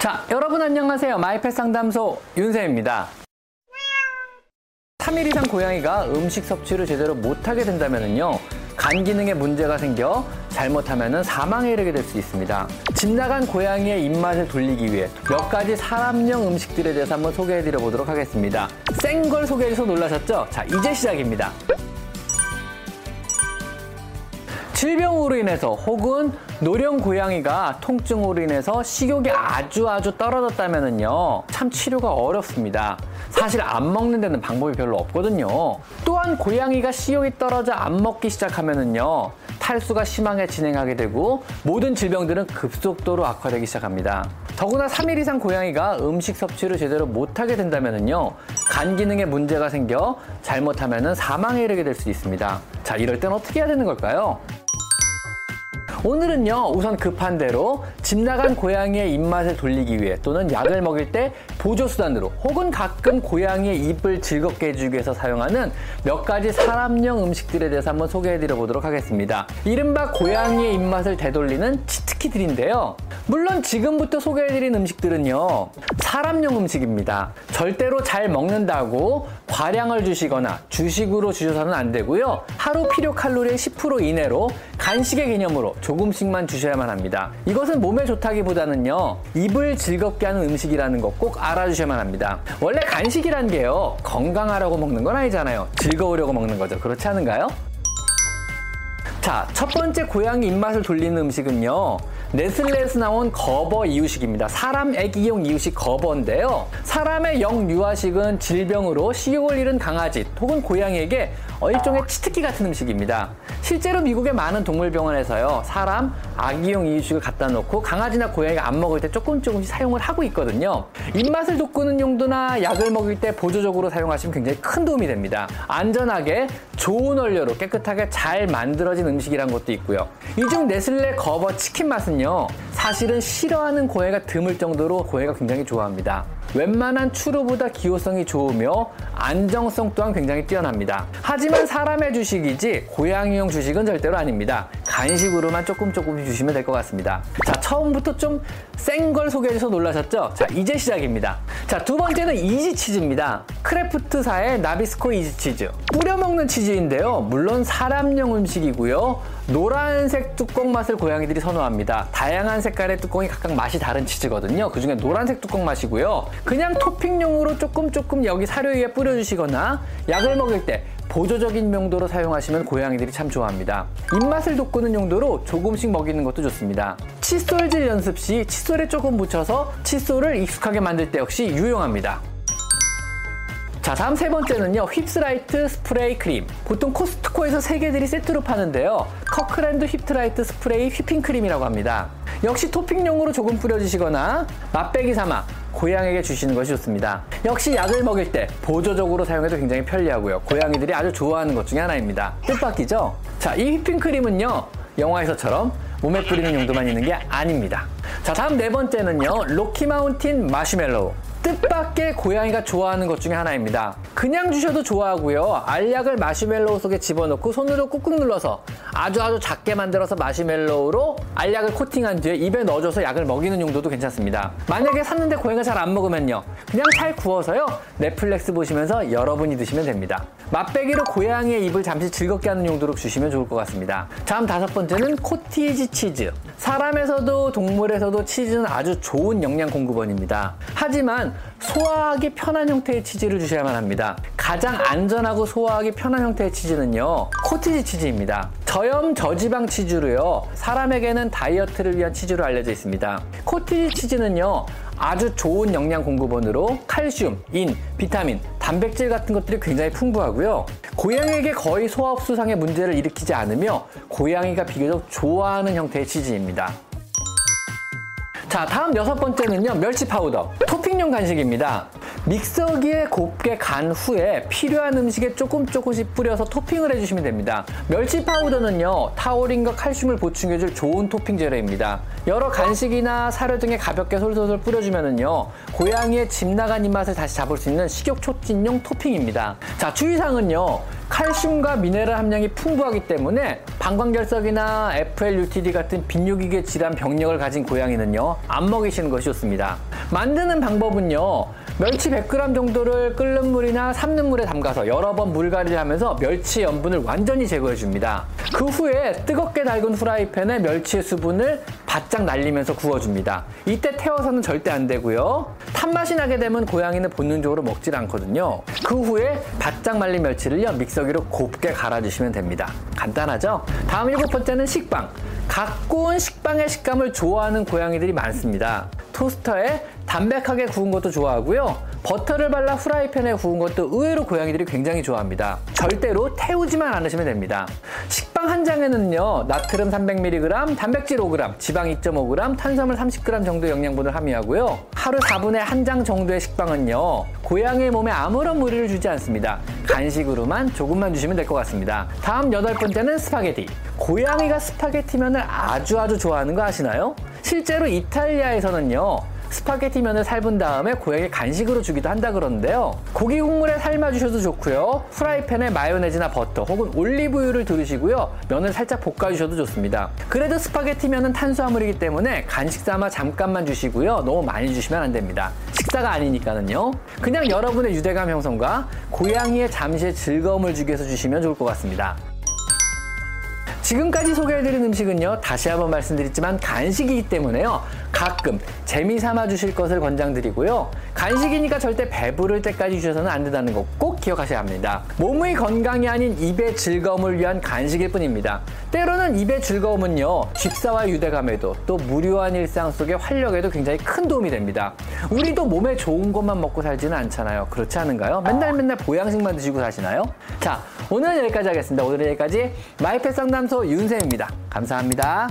자, 여러분 안녕하세요. 마이펫 상담소 윤세입니다. 3일 이상 고양이가 음식 섭취를 제대로 못하게 된다면요. 간 기능에 문제가 생겨 잘못하면 사망에 이르게 될 수 있습니다. 집 나간 고양이의 입맛을 돌리기 위해 몇 가지 사람용 음식들에 대해서 한번 소개해 드려 보도록 하겠습니다. 센걸 소개해서 놀라셨죠? 자, 이제 시작입니다. 질병으로 인해서 혹은 노령 고양이가 통증으로 인해서 식욕이 아주 아주 떨어졌다면요. 참 치료가 어렵습니다. 사실 안 먹는 데는 방법이 별로 없거든요. 또한 고양이가 식욕이 떨어져 안 먹기 시작하면은요. 탈수가 심하게 진행하게 되고 모든 질병들은 급속도로 악화되기 시작합니다. 더구나 3일 이상 고양이가 음식 섭취를 제대로 못하게 된다면요. 간 기능에 문제가 생겨 잘못하면 사망에 이르게 될 수 있습니다. 자, 이럴 땐 어떻게 해야 되는 걸까요? 오늘은요, 우선 급한 대로 집 나간 고양이의 입맛을 돌리기 위해 또는 약을 먹일 때 보조수단으로 혹은 가끔 고양이의 입을 즐겁게 해주기 위해서 사용하는 몇 가지 사람용 음식들에 대해서 한번 소개해드려 보도록 하겠습니다. 이른바 고양이의 입맛을 되돌리는 치트키들인데요. 물론 지금부터 소개해드린 음식들은요, 사람용 음식입니다. 절대로 잘 먹는다고 과량을 주시거나 주식으로 주셔서는 안 되고요. 하루 필요 칼로리의 10% 이내로 간식의 개념으로 조금씩만 주셔야만 합니다. 이것은 몸에 좋다기보다는요, 입을 즐겁게 하는 음식이라는 거꼭 알아주셔야만 합니다. 원래 간식이란 게요, 건강하라고 먹는 건 아니잖아요. 즐거우려고 먹는 거죠. 그렇지 않은가요? 자, 첫 번째 고양이 입맛을 돌리는 음식은요. 네슬레에서 나온 거버 이유식입니다. 사람 애기용 이유식 거버인데요. 사람의 영 유아식은 질병으로 식욕을 잃은 강아지 혹은 고양이에게 일종의 치트키 같은 음식입니다. 실제로 미국의 많은 동물병원에서요, 사람 아기용 이유식을 갖다 놓고 강아지나 고양이가 안 먹을 때 조금 조금씩 사용을 하고 있거든요. 입맛을 돋구는 용도나 약을 먹일 때 보조적으로 사용하시면 굉장히 큰 도움이 됩니다. 안전하게 좋은 원료로 깨끗하게 잘 만들어진 음식이란 것도 있고요. 이 중 네슬레 거버 치킨 맛은요, 사실은 싫어하는 고양이가 드물 정도로 고양이가 굉장히 좋아합니다. 웬만한 추루보다 기호성이 좋으며 안정성 또한 굉장히 뛰어납니다. 하지만 사람의 주식이지 고양이용 주식은 절대로 아닙니다. 간식으로만 조금 조금 주시면 될 것 같습니다. 자, 처음부터 좀 센 걸 소개해줘서 놀라셨죠? 자, 이제 시작입니다. 자, 두 번째는 Easy Cheese입니다. Kraft사의 Nabisco Easy Cheese. 뿌려 먹는 치즈인데요. 물론 사람용 음식이고요. 노란색 뚜껑 맛을 고양이들이 선호합니다. 다양한 색깔의 뚜껑이 각각 맛이 다른 치즈거든요. 그 중에 노란색 뚜껑 맛이고요. 그냥 토핑용으로 조금 조금 여기 사료 위에 뿌려주시거나 약을 먹을 때 보조적인 용도로 사용하시면 고양이들이 참 좋아합니다. 입맛을 돋구는 용도로 조금씩 먹이는 것도 좋습니다. 칫솔질 연습 시 칫솔에 조금 묻혀서 칫솔을 익숙하게 만들 때 역시 유용합니다. 자, 다음 세 번째는요. Whipped Light 스프레이 크림. 보통 Costco에서 세 개들이 세트로 파는데요. Kirkland Whipped Light 스프레이 whipping 크림이라고 합니다. 역시 토핑용으로 조금 뿌려주시거나 맛배기 삼아 고양이에게 주시는 것이 좋습니다. 역시 약을 먹일 때 보조적으로 사용해도 굉장히 편리하고요. 고양이들이 아주 좋아하는 것 중에 하나입니다. 뜻밖이죠? 자, 이 whipping 크림은요. 영화에서처럼 몸에 뿌리는 용도만 있는 게 아닙니다. 자, 다음 네 번째는요. Rocky Mountain 마시멜로우. 뜻밖의 고양이가 좋아하는 것 중에 하나입니다. 그냥 주셔도 좋아하고요. 알약을 마시멜로우 속에 집어넣고 손으로 꾹꾹 눌러서 아주 아주 작게 만들어서 마시멜로우로 알약을 코팅한 뒤에 입에 넣어줘서 약을 먹이는 용도도 괜찮습니다. 만약에 샀는데 고양이가 잘 안 먹으면요. 그냥 잘 구워서요. 넷플릭스 보시면서 여러분이 드시면 됩니다. 맛배기로 고양이의 입을 잠시 즐겁게 하는 용도로 주시면 좋을 것 같습니다. 다음 다섯 번째는 코티지 치즈. 사람에서도 동물에서도 치즈는 아주 좋은 영양 공급원입니다. 하지만 소화하기 편한 형태의 치즈를 주셔야만 합니다. 가장 안전하고 소화하기 편한 형태의 치즈는요, 코티지 치즈입니다. 저염 저지방 치즈로요, 사람에게는 다이어트를 위한 치즈로 알려져 있습니다. 코티지 치즈는요, 아주 좋은 영양 공급원으로 칼슘, 인, 비타민, 단백질 같은 것들이 굉장히 풍부하고요. 고양이에게 거의 소화 흡수상의 문제를 일으키지 않으며 고양이가 비교적 좋아하는 형태의 치즈입니다. 자, 다음 여섯 번째는요, 멸치 파우더. 토핑용 간식입니다. 믹서기에 곱게 간 후에 필요한 음식에 조금 조금씩 뿌려서 토핑을 해주시면 됩니다. 멸치 파우더는요, 타우린과 칼슘을 보충해줄 좋은 토핑 재료입니다. 여러 간식이나 사료 등에 가볍게 솔솔솔 뿌려주면은요, 고양이의 집 나간 입맛을 다시 잡을 수 있는 식욕 촉진용 토핑입니다. 자, 주의사항은요, 칼슘과 미네랄 함량이 풍부하기 때문에 방광결석이나 FLUTD 같은 비뇨기계 질환 병력을 가진 고양이는요 안 먹이시는 것이 좋습니다. 만드는 방법은요 멸치 100g 정도를 끓는 물이나 삶는 물에 담가서 여러 번 물갈이를 하면서 멸치 염분을 완전히 제거해 줍니다. 그 후에 뜨겁게 달군 후라이팬에 멸치의 수분을 바짝 날리면서 구워줍니다. 이때 태워서는 절대 안 되고요. 탄맛이 나게 되면 고양이는 본능적으로 먹질 않거든요. 그 후에 바짝 말린 멸치를요 믹서기로 곱게 갈아주시면 됩니다. 간단하죠? 다음 일곱 번째는 식빵. 갓 구운 식빵의 식감을 좋아하는 고양이들이 많습니다. 토스터에 담백하게 구운 것도 좋아하고요. 버터를 발라 프라이팬에 구운 것도 의외로 고양이들이 굉장히 좋아합니다. 절대로 태우지만 않으시면 됩니다. 식빵 한 장에는요, 나트륨 300mg, 단백질 5g, 지방 2.5g, 탄수화물 30g 정도 영양분을 함유하고요. 하루 4분의 1장 정도의 식빵은요, 고양이의 몸에 아무런 무리를 주지 않습니다. 간식으로만 조금만 주시면 될 것 같습니다. 다음 여덟 번째는 스파게티. 고양이가 스파게티면을 아주 아주 좋아하는 거 아시나요? 실제로 이탈리아에서는요, 스파게티 면을 삶은 다음에 고양이 간식으로 주기도 한다 그러는데요. 고기 국물에 삶아 주셔도 좋고요. 프라이팬에 마요네즈나 버터 혹은 올리브유를 두르시고요. 면을 살짝 볶아 주셔도 좋습니다. 그래도 스파게티 면은 탄수화물이기 때문에 간식 삼아 잠깐만 주시고요. 너무 많이 주시면 안 됩니다. 식사가 아니니까는요. 그냥 여러분의 유대감 형성과 고양이의 잠시의 즐거움을 주기 위해서 주시면 좋을 것 같습니다. 지금까지 소개해드린 음식은요, 다시 한번 말씀드리지만 간식이기 때문에요, 가끔 재미 삼아 주실 것을 권장드리고요. 간식이니까 절대 배부를 때까지 주셔서는 안 된다는 거 꼭 기억하셔야 합니다. 몸의 건강이 아닌 입의 즐거움을 위한 간식일 뿐입니다. 때로는 입의 즐거움은요, 집사와 유대감에도 또 무료한 일상 속의 활력에도 굉장히 큰 도움이 됩니다. 우리도 몸에 좋은 것만 먹고 살지는 않잖아요. 그렇지 않은가요? 맨날 맨날 보양식만 드시고 사시나요? 자, 오늘은 여기까지 하겠습니다. 오늘은 여기까지 마이펫 상담소 윤쌤입니다. 감사합니다.